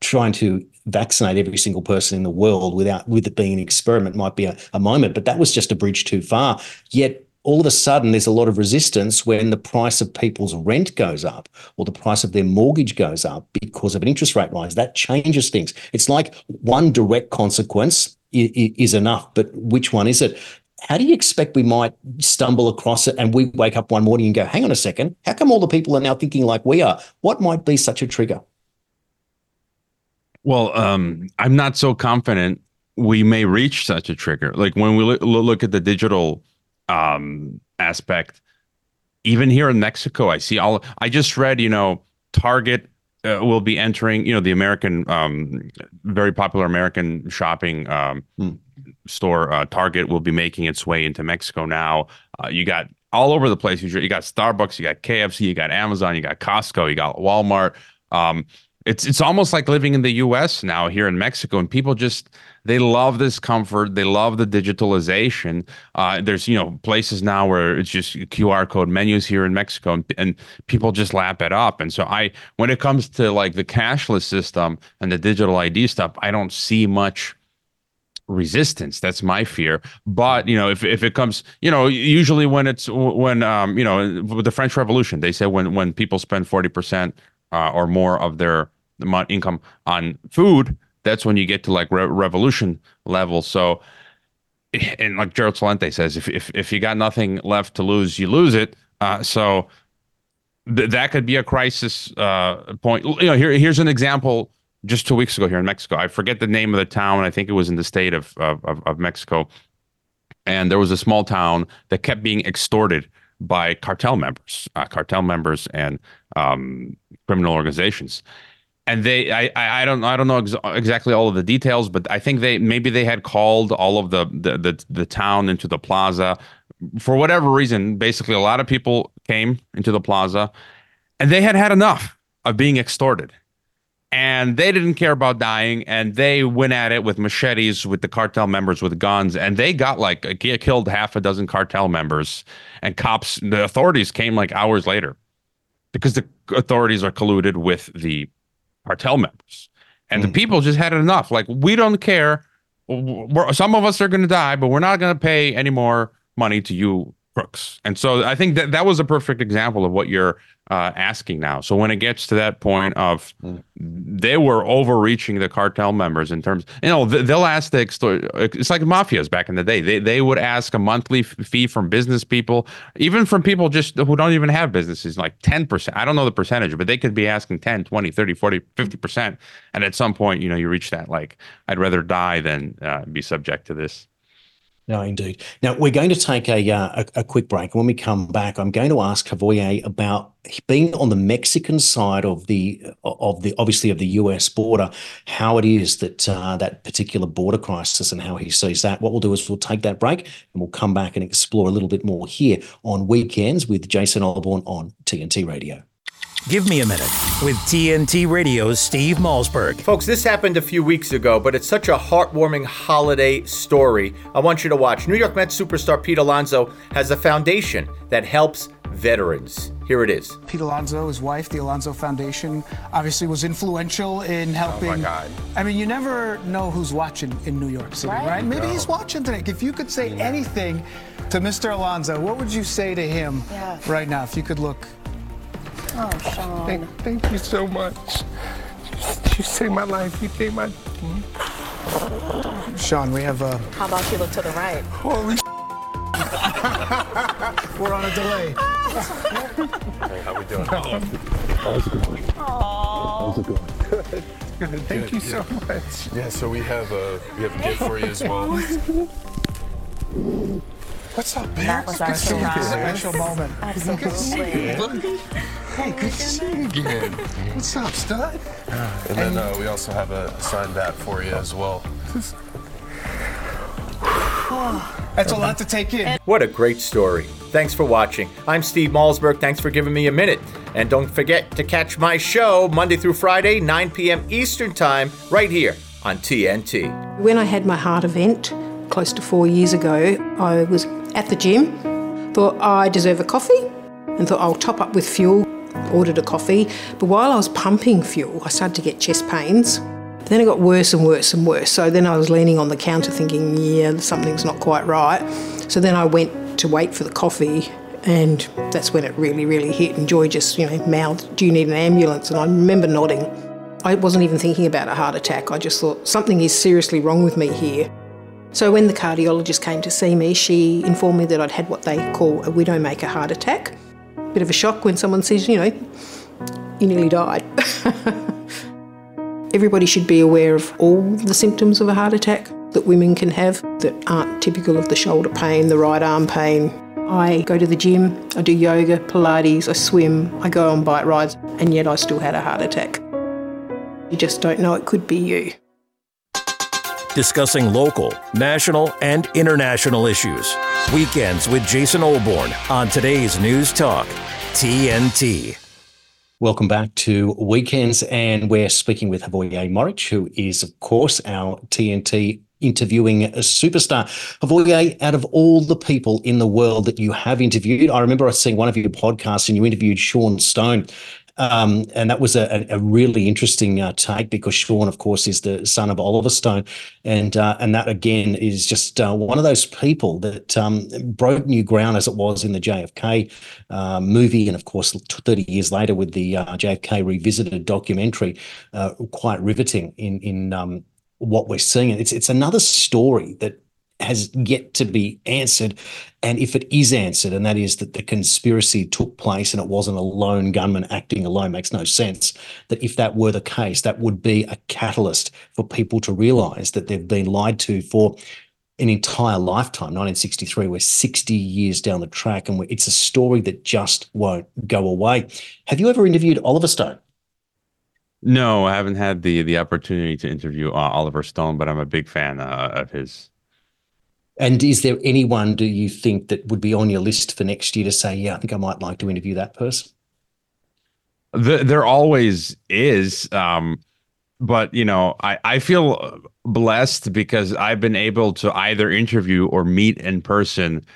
trying to vaccinate every single person in the world without, with it being an experiment might be a, a moment, but that was just a bridge too far. Yet all of a sudden there's a lot of resistance when the price of people's rent goes up or the price of their mortgage goes up because of an interest rate rise. That changes things. It's like one direct consequence is enough, but which one is it? How do you expect we might stumble across it and we wake up one morning and go, hang on a second, how come all the people are now thinking like we are? What might be such a trigger? Well, um, I'm not so confident we may reach such a trigger. Like when we look at the digital um, aspect. Even here in Mexico, I see all. I just read, you know, Target uh, will be entering, you know, the American, um, very popular American shopping um, hmm. store. Uh, Target will be making its way into Mexico now. Uh, you got all over the place. You got Starbucks, you got KFC, you got Amazon, you got Costco, you got Walmart. Um, it's it's almost like living in the U.S. now here in Mexico, and people just they love this comfort. They love the digitalization. Uh, there's you know places now where it's just QR code menus here in Mexico, and, and people just lap it up. And so I, when it comes to like the cashless system and the digital ID stuff, I don't see much resistance that's my fear but you know if, if it comes you know usually when it's when um you know with the french revolution they say when when people spend 40% uh, or more of their the income on food, that's when you get to like re- revolution level. So, and like Gerald Celente says, if if if you got nothing left to lose, you lose it. Uh, so th- that could be a crisis uh, point. You know, here here's an example. Just two weeks ago here in Mexico, I forget the name of the town. I think it was in the state of of, of Mexico, and there was a small town that kept being extorted by cartel members, uh, cartel members, and um, criminal organizations and they I, I don't I don't know ex- exactly all of the details, but I think they maybe they had called all of the, the the the town into the plaza for whatever reason. Basically, a lot of people came into the plaza, and they had had enough of being extorted, and they didn't care about dying, and they went at it with machetes with the cartel members with guns, and they got like killed half a dozen cartel members, and cops the authorities came like hours later because the authorities are colluded with the cartel members. And mm-hmm. the people just had enough. Like, we don't care. We're, some of us are going to die, but we're not going to pay any more money to you crooks. And so I think that that was a perfect example of what you're uh, asking now. So when it gets to that point of they were overreaching the cartel members in terms, you know, they'll ask the extor- it's like mafias back in the day. They they would ask a monthly fee from business people, even from people just who don't even have businesses, like 10%. I don't know the percentage, but they could be asking 10, 20, 30, 40, 50%. And at some point, you know, you reach that like I'd rather die than uh, be subject to this. No, indeed. Now we're going to take a, uh, a, a quick break. When we come back, I'm going to ask Hrvoje about being on the Mexican side of the of the obviously of the US border, how it is that uh, that particular border crisis and how he sees that. What we'll do is we'll take that break and we'll come back and explore a little bit more here on weekends with Jason Olbourne on TNT Radio. Give me a minute with TNT Radio's Steve Malzberg. Folks, this happened a few weeks ago, but it's such a heartwarming holiday story. I want you to watch. New York Mets superstar Pete Alonso has a foundation that helps veterans. Here it is. Pete Alonso, his wife, the Alonso Foundation, obviously was influential in helping. Oh my God. I mean, you never know who's watching in New York City, right? Right. Maybe he's watching today. If you could say anything to Mr. Alonso, what would you say to him Yeah. right now? If you could look. Oh, Sean. Thank, thank you so much. You saved my life. You saved my. Sean, we have a. How about you look to the right? Holy. [LAUGHS] We're on a delay. [LAUGHS] How we doing? How's it going? How's it going? Good. Thank you so much. Yeah, so we have a we have a gift for you as well. [LAUGHS] What's up, man? That was our Good to see you surprise. Special moment. Absolutely. Hey, good to see you again. [LAUGHS] What's up, stud? And then uh, we also have a signed bat for you as well. [SIGHS] That's a lot to take in. What a great story. Thanks for watching. I'm Steve Malzberg. Thanks for giving me a minute. And don't forget to catch my show Monday through Friday, 9 p.m. Eastern Time, right here on TNT. When I had my heart event close to four years ago, I was at the gym, thought I deserve a coffee, and thought I'll top up with fuel. Ordered a coffee, but while I was pumping fuel, I started to get chest pains. But then it got worse and worse and worse. So then I was leaning on the counter thinking, yeah, something's not quite right. So then I went to wait for the coffee, and that's when it really, really hit. And Joy just, you know, mouthed, Do you need an ambulance? And I remember nodding. I wasn't even thinking about a heart attack. I just thought something is seriously wrong with me here. So when the cardiologist came to see me, she informed me that I'd had what they call a widowmaker heart attack. Bit of a shock when someone says, you know, you nearly died. [LAUGHS] Everybody should be aware of all the symptoms of a heart attack that women can have that aren't typical of the shoulder pain, the right arm pain. I go to the gym, I do yoga, Pilates, I swim, I go on bike rides, and yet I still had a heart attack. You just don't know it could be you. Discussing local, national, and international issues. Weekends with Jason Olbourne on today's News Talk, TNT. Welcome back to Weekends, and we're speaking with Hrvoje Moric, who is, of course, our TNT interviewing a superstar. Hrvoje, out of all the people in the world that you have interviewed, I remember I seeing one of your podcasts and you interviewed Sean Stone. Um, and that was a, a really interesting uh, take because Sean, of course, is the son of Oliver Stone, and uh, and that again is just uh, one of those people that um, broke new ground as it was in the JFK uh, movie, and of course, thirty years later with the uh, JFK revisited documentary, uh, quite riveting in in um, what we're seeing. It's it's another story that has yet to be answered. And if it is answered, and that is that the conspiracy took place and it wasn't a lone gunman acting alone, makes no sense. That if that were the case, that would be a catalyst for people to realize that they've been lied to for an entire lifetime. 1963, we're 60 years down the track, and it's a story that just won't go away. Have you ever interviewed Oliver Stone? No, I haven't had the the opportunity to interview uh, Oliver Stone, but I'm a big fan uh, of his. And is there anyone do you think that would be on your list for next year to say, yeah, I think I might like to interview that person? The, there always is, um, but you know, I I feel blessed because I've been able to either interview or meet in person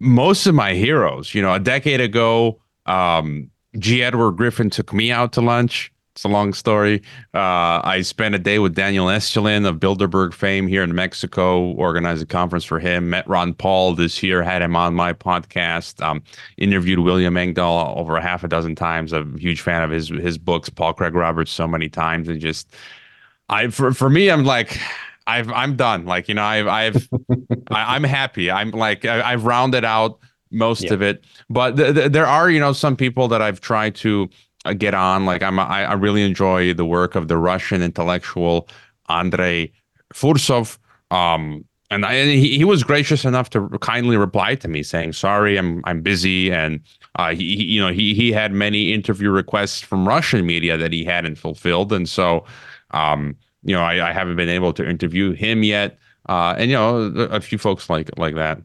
most of my heroes. You know, a decade ago, um, G. Edward Griffin took me out to lunch. It's a long story. Uh, I spent a day with Daniel Estulin of Bilderberg fame here in Mexico, organized a conference for him. Met Ron Paul this year, had him on my podcast. Um, interviewed William Engdahl over a half a dozen times. I'm a huge fan of his his books. Paul Craig Roberts so many times, and just I for for me, I'm like. I've I'm done. Like you know, I've I've [LAUGHS] I, am happy. I'm like I, have rounded out most yeah. of it, but th- th- there are you know some people that I've tried to uh, get on. Like I'm, I, I really enjoy the work of the Russian intellectual Andrei Fursov. Um, and, I, and he, he was gracious enough to kindly reply to me saying, "Sorry, I'm I'm busy." And uh, he, he, you know, he he had many interview requests from Russian media that he hadn't fulfilled, and so, um, you know, I, I haven't been able to interview him yet. Uh, and you know, a few folks like like that.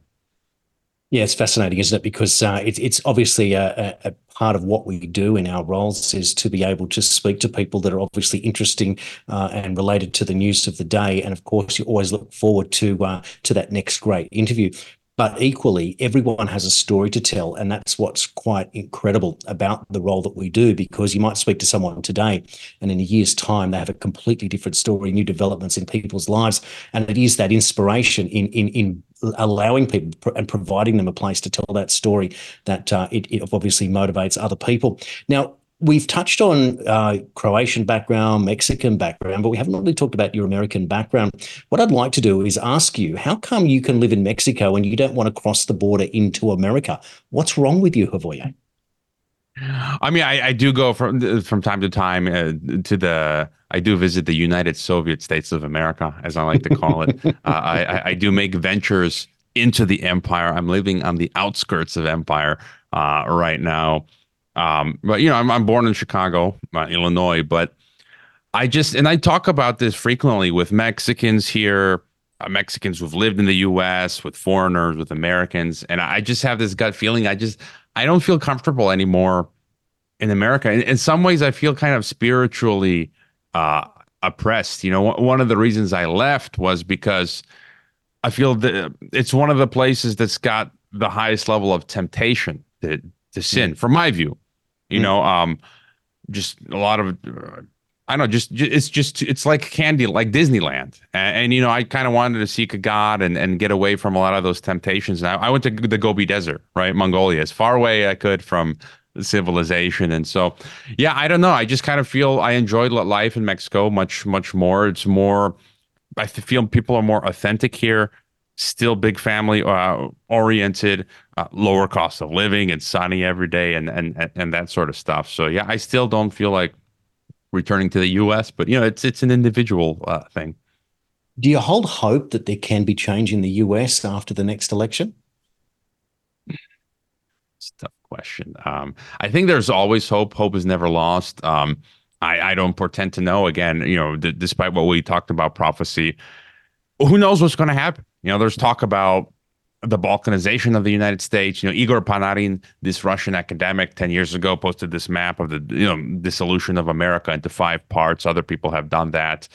Yeah, it's fascinating, isn't it? Because uh, it, it's obviously a, a, part of what we do in our roles is to be able to speak to people that are obviously interesting uh, and related to the news of the day. And of course, you always look forward to uh, to that next great interview. But equally, everyone has a story to tell. And that's what's quite incredible about the role that we do, because you might speak to someone today and in a year's time, they have a completely different story, new developments in people's lives. And it is that inspiration in, in, in allowing people and providing them a place to tell that story that uh, it, it obviously motivates other people. Now, we've touched on uh, Croatian background, Mexican background, but we haven't really talked about your American background. What I'd like to do is ask you, how come you can live in Mexico and you don't want to cross the border into America? What's wrong with you, Hrvoje? I mean, I, I, do go from from time to time uh, to the. I do visit the United Soviet States of America, as I like to call it. [LAUGHS] uh, I, I do make ventures into the empire. I'm living on the outskirts of empire uh, right now. Um, but you know, I'm, I'm born in Chicago, uh, Illinois, but I just and I talk about this frequently with Mexicans here, uh, Mexicans who've lived in the U.S., with foreigners, with Americans, and I just have this gut feeling. I just I don't feel comfortable anymore in America. In, in some ways, I feel kind of spiritually uh, oppressed. You know, one of the reasons I left was because I feel that it's one of the places that's got the highest level of temptation to to sin, mm. from my view. You mm. know, um, just a lot of. I don't know, just, just, it's just it's like candy, like Disneyland, and, and you know I kind of wanted to seek a God and and get away from a lot of those temptations. And I, I went to the Gobi Desert, right, Mongolia, as far away I could from civilization, and so yeah, I don't know. I just kind of feel I enjoyed life in Mexico much much more. It's more, I feel people are more authentic here still big family uh, oriented, uh, lower cost of living, and sunny every day, and and and that sort of stuff. So yeah, I still don't feel like returning to the U.S., but you know, it's it's an individual uh, thing. Do you hold hope that there can be change in the U.S. after the next election? It's a tough question. Um, I think there's always hope. Hope is never lost. Um, I, I don't pretend to know. Again, you know, d- despite what we talked about prophecy, who knows what's going to happen? You know, there's talk about the balkanization of the United States. You know, Igor Panarin, this Russian academic, ten years ago, posted this map of the you know dissolution of America into five parts. Other people have done that.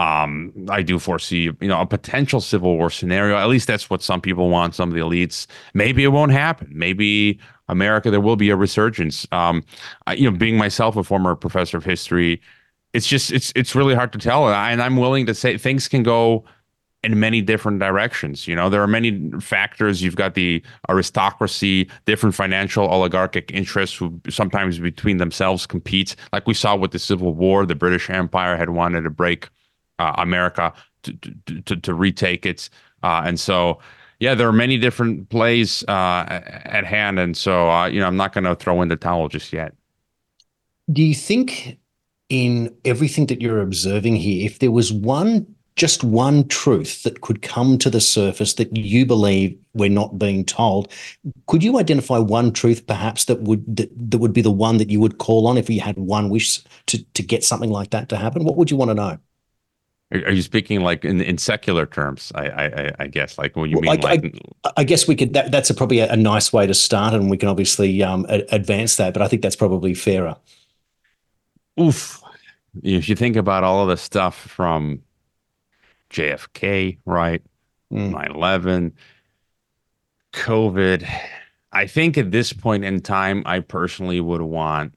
Um, I do foresee, you know, a potential civil war scenario. At least that's what some people want. Some of the elites. Maybe it won't happen. Maybe America there will be a resurgence. Um, I, you know, being myself a former professor of history, it's just it's it's really hard to tell. And I'm willing to say things can go in many different directions. You know, there are many factors. You've got the aristocracy, different financial oligarchic interests who sometimes between themselves compete. Like we saw with the Civil War, the British Empire had wanted to break uh, America to, to, to, to, retake it. Uh, and so, yeah, there are many different plays uh, at hand. And so, uh, you know, I'm not going to throw in the towel just yet. Do you think in everything that you're observing here, if there was one just one truth that could come to the surface that you believe we're not being told. Could you identify one truth perhaps that would that, that would be the one that you would call on if you had one wish to, to get something like that to happen? What would you want to know? Are you speaking like in, in secular terms? I, I, I guess like when you well, mean I, like. I, I, guess we could. That, that's a, probably a, a, nice way to start, and we can obviously um, a, advance that. But I think that's probably fairer. Oof! If you think about all of the stuff from JFK, right? Mm. 9 11, COVID. I think at this point in time, I personally would want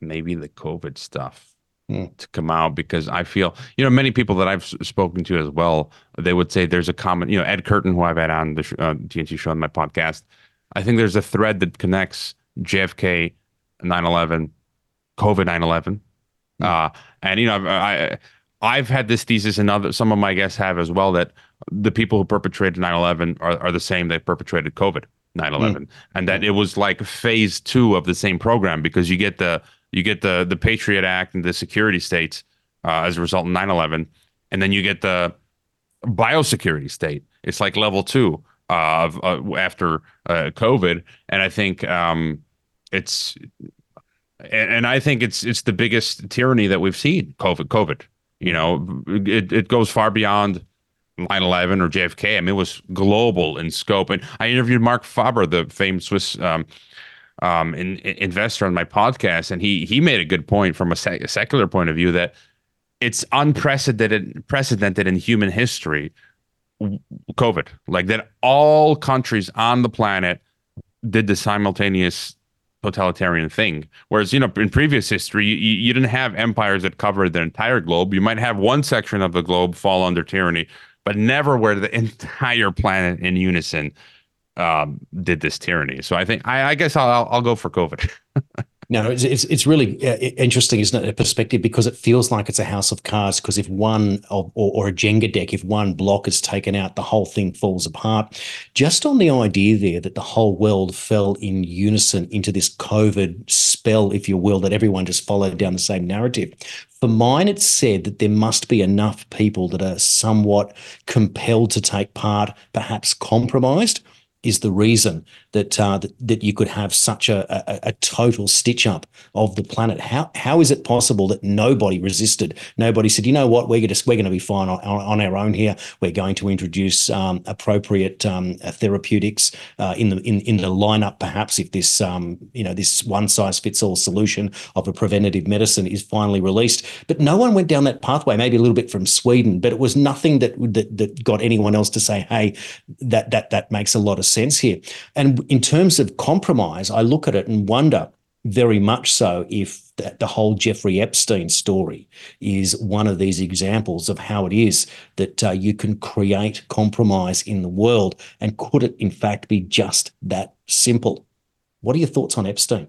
maybe the COVID stuff Hmm. to come out because I feel, you know, many people that I've spoken to as well, they would say there's a common, you know, Ed Curtin, who I've had on the sh- uh, TNT show on my podcast. I think there's a thread that connects JFK, 9 11, COVID 9 11. Uh, and, you know, I, I've had this thesis, and other, some of my guests have as well, that the people who perpetrated 9 11 are, are the same that perpetrated COVID 9 11. And that it was like phase two of the same program because you get the, you get the the Patriot Act and the security states uh, as a result of 9/11, and then you get the biosecurity state. It's like level two uh, of uh, after uh, COVID, and I think um, it's and, and I think it's it's the biggest tyranny that we've seen. COVID, COVID. You know, it it goes far beyond 9/11 or JFK. I mean, it was global in scope. And I interviewed Marc Faber, the famed Swiss um, um, in, in- investor on my podcast, and he he made a good point from a, a secular point of view that it's unprecedented precedented in human history. COVID, like that, all countries on the planet did the simultaneous totalitarian thing. Whereas, you know, in previous history, you, you didn't have empires that covered the entire globe. You might have one section of the globe fall under tyranny, but never where the [LAUGHS] entire planet in unison um, did this tyranny. So I think I, I guess I'll I'll- I'll go for COVID. [LAUGHS] No, it's it's, it's really uh, interesting, isn't it? A perspective because it feels like it's a house of cards. Because if one of, or, or a Jenga deck, if one block is taken out, the whole thing falls apart. Just on the idea there that the whole world fell in unison into this COVID spell, if you will, that everyone just followed down the same narrative. For mine, it's said that there must be enough people that are somewhat compelled to take part, perhaps compromised is the reason that uh, that, that you could have such a, a, a total stitch up of the planet. How how is it possible that nobody resisted? Nobody said, you know what, we're going to we're going to be fine on, on, our own here. We're going to introduce um, appropriate um, therapeutics uh, in the in, in the lineup. Perhaps if this um, you know this one size fits all solution of a preventative medicine is finally released, but no one went down that pathway. Maybe a little bit from Sweden, but it was nothing that that, that got anyone else to say, hey, that that that makes a lot of sense here. And in terms of compromise, I look at it and wonder very much so if the, whole Jeffrey Epstein story is one of these examples of how it is that uh, you can create compromise in the world. And could it, in fact, be just that simple? What are your thoughts on Epstein?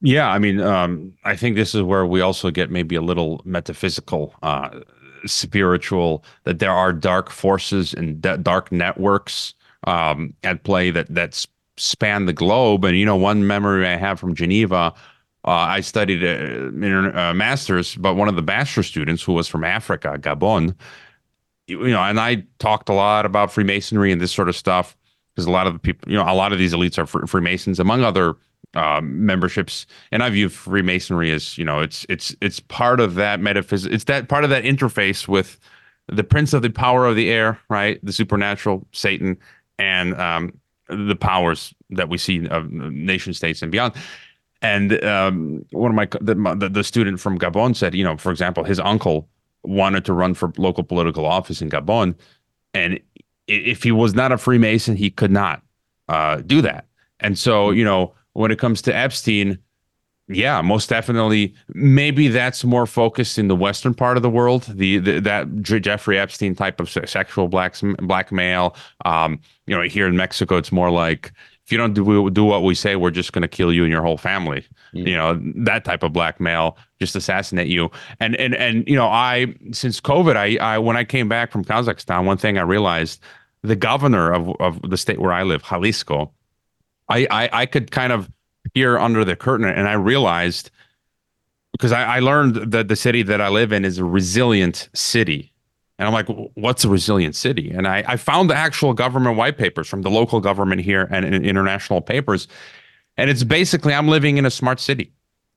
Yeah, I mean, um, I think this is where we also get maybe a little metaphysical, uh, spiritual. That there are dark forces and da- dark networks um, at play that that span the globe. And you know, one memory I have from Geneva, uh, I studied a, inter- uh, masters, but one of the master students who was from Africa, Gabon, you know, and I talked a lot about Freemasonry and this sort of stuff because a lot of the people, you know, a lot of these elites are Fre- Freemasons, among other um, memberships. And I view Freemasonry as, you know, it's it's it's part of that metaphysics. It's that part of that interface with the prince of the power of the air, right? The supernatural, Satan, and um, the powers that we see of nation states and beyond. And um, one of my the, the student from Gabon said, you know, for example, his uncle wanted to run for local political office in Gabon, and if he was not a Freemason, he could not uh, do that. And so, you know, when it comes to Epstein, yeah, most definitely. Maybe that's more focused in the western part of the world. The, the that Jeffrey Epstein type of sexual black blackmail. Um, you know, here in Mexico, it's more like if you don't do do what we say, we're just going to kill you and your whole family. You know, that type of blackmail, just assassinate you. And and and you know, I since COVID, I I when I came back from Kazakhstan, one thing I realized, the governor of of the state where I live, Jalisco, I, I I could kind of peer under the curtain and I realized because I, I learned that the city that I live in is a resilient city. And I'm like, what's a resilient city? And I, I found the actual government white papers from the local government here and in international papers. And it's basically I'm living in a smart city.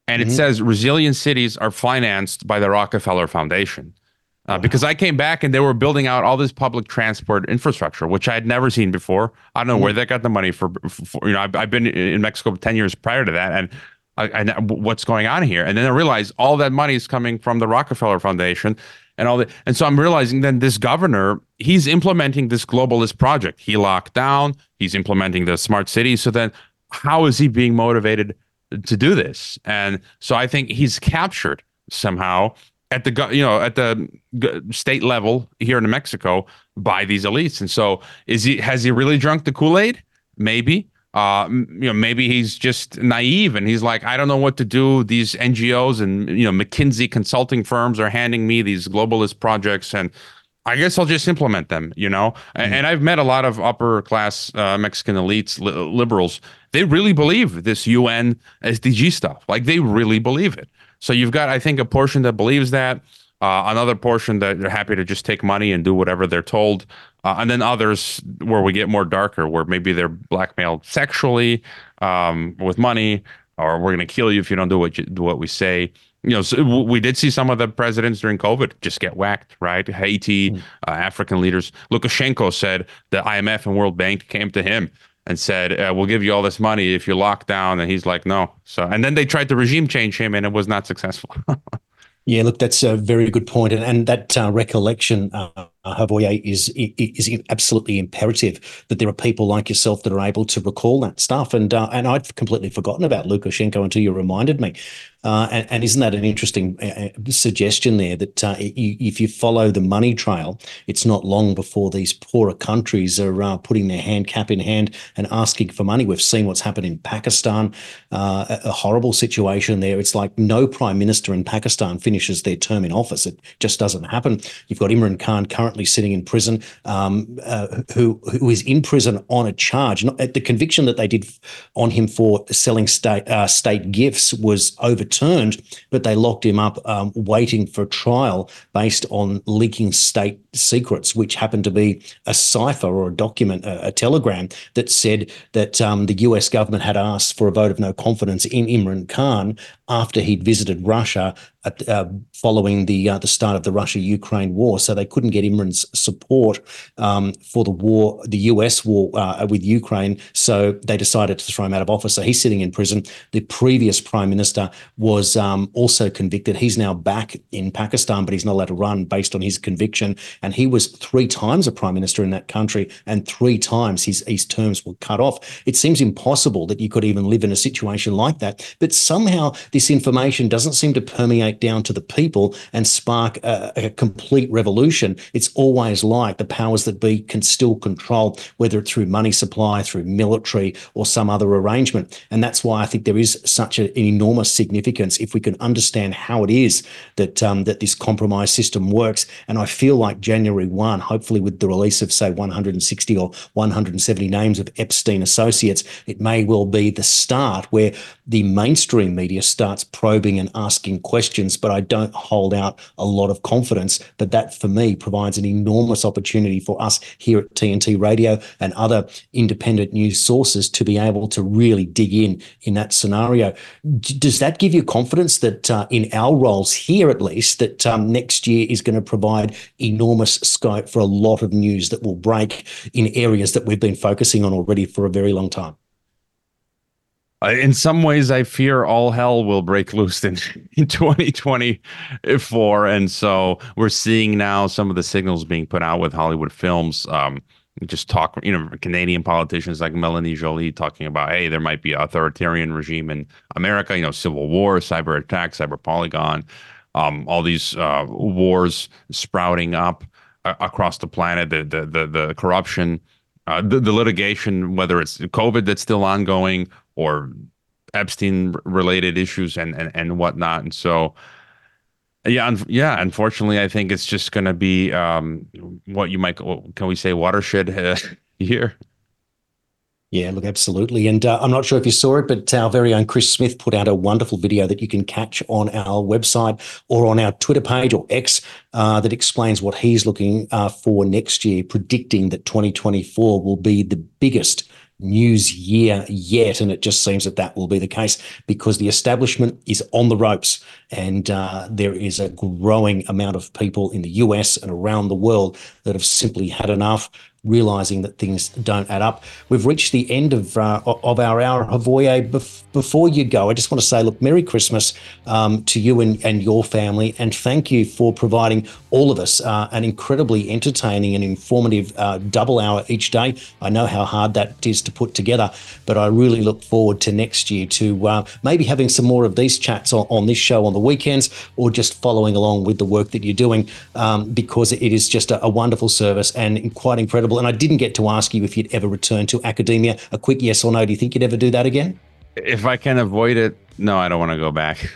And it mm-hmm. says resilient cities are financed by the Rockefeller Foundation. Uh, Because I came back and they were building out all this public transport infrastructure, which I had never seen before. I don't know where they got the money for. for you know, I've, I've been in Mexico ten years prior to that, and I, I what's going on here. And then I realized all that money is coming from the Rockefeller Foundation, and all that. And so I'm realizing then this governor, he's implementing this globalist project. He locked down. He's implementing the smart city. So then, how is he being motivated to do this. And so I think he's captured somehow at the you know at the state level here in New Mexico by these elites. And so is he has he really drunk the Kool-Aid? Maybe. Uh, you know, maybe he's just naive and he's like, I don't know what to do. These NGOs and you know McKinsey consulting firms are handing me these globalist projects, and I guess I'll just implement them. You know, mm-hmm. and I've met a lot of upper class uh, Mexican elites, li- liberals. They really believe this UN SDG stuff. Like they really believe it. So you've got, I think, a portion that believes that. Uh, another portion that they're happy to just take money and do whatever they're told, uh, and then others where we get more darker, where maybe they're blackmailed sexually um, with money, or we're going to kill you if you don't do what you, do what we say. You know, so we did see some of the presidents during COVID just get whacked, right? Haiti, mm. uh, African leaders. Lukashenko said the IMF and World Bank came to him and said, uh, "We'll give you all this money if you lock down," and he's like, "No." So, and then they tried to regime change him, and it was not successful. [LAUGHS] yeah, look, that's a very good point, and and that uh, recollection. Uh, Hrvoje is is absolutely imperative that there are people like yourself that are able to recall that stuff. And uh, and I'd completely forgotten about Lukashenko until you reminded me. Uh, and, and, isn't that an interesting uh, uh suggestion there that uh, if you follow the money trail, it's not long before these poorer countries are uh, putting their hand cap in hand and asking for money. We've seen what's happened in Pakistan, uh, a, a, horrible situation there. It's like no prime minister in Pakistan finishes their term in office. It just doesn't happen. You've got Imran Khan currently sitting in prison, um, who who is in prison on a charge. Not, the conviction that they did on him for selling state state gifts was overturned, but they locked him up um, waiting for trial based on leaking state secrets, which happened to be a cipher or a document, a, a telegram that said that um, the US government had asked for a vote of no confidence in Imran Khan after he'd visited Russia at, uh, following the uh, the start of the Russia Ukraine war. So they couldn't get Imran's support um, for the war, the US war uh, with Ukraine. So they decided to throw him out of office. So he's sitting in prison. The previous prime minister was um, also convicted. He's now back in Pakistan, but he's not allowed to run based on his conviction. And he was three times a prime minister in that country, and three times his his terms were cut off. It seems impossible that you could even live in a situation like that. But somehow this information doesn't seem to permeate down to the people and spark a, a complete revolution. It's always like the powers that be can still control, whether it's through money supply, through military, or some other arrangement. And that's why I think there is such an enormous significance if we can understand how it is that um, that this compromise system works. And I feel like January 1, hopefully with the release of, say, 160 or 170 names of Epstein associates, it may well be the start where the mainstream media starts probing and asking questions, but I don't hold out a lot of confidence. But that for me provides an enormous opportunity for us here at TNT Radio and other independent news sources to be able to really dig in in that scenario. does that give you confidence that uh, in our roles here, at least, that um, next year is going to provide enormous scope for a lot of news that will break in areas that we've been focusing on already for a very long time? in some ways, I fear all hell will break loose in, [LAUGHS] in 2024. And so we're seeing now some of the signals being put out with Hollywood films. Um, just talk, you know, Canadian politicians like Melanie Joly talking about, hey, there might be authoritarian regime in America, you know, civil war, cyber attack, cyber polygon, um, all these uh, wars sprouting up uh, across the planet, the the the, the corruption, uh, the, the litigation, whether it's COVID that's still ongoing or Epstein related issues and, and, and whatnot. And so, yeah, un- yeah. Unfortunately, I think it's just going to be um, what you might can we say watershed uh, [LAUGHS] year. Yeah, look, absolutely. And uh, I'm not sure if you saw it, but our very own Chris Smith put out a wonderful video that you can catch on our website or on our Twitter page or X uh, that explains what he's looking uh, for next year, predicting that 2024 will be the biggest news year yet. And it just seems that that will be the case because the establishment is on the ropes and uh, there is a growing amount of people in the US and around the world that have simply had enough realizing that things don't add up. We've reached the end of uh, of our hour, Hrvoje. Bef- before you go, I just want to say, look, Merry Christmas um, to you and, and your family, and thank you for providing all of us uh, an incredibly entertaining and informative uh, double hour each day. I know how hard that is to put together, but I really look forward to next year to uh, maybe having some more of these chats on, on, this show on the weekends, or just following along with the work that you're doing, um, because it is just a, a wonderful service and quite incredible. And I didn't get to ask you if you'd ever return to academia. A quick yes or no. Do you think you'd ever do that again? If I can avoid it, no, I don't want to go back.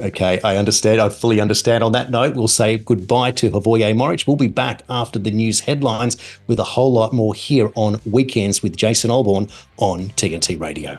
Okay, I understand. I fully understand. On that note, we'll say goodbye to Hrvoje Moric. We'll be back after the news headlines with a whole lot more here on Weekends with Jason Olbourne on TNT Radio.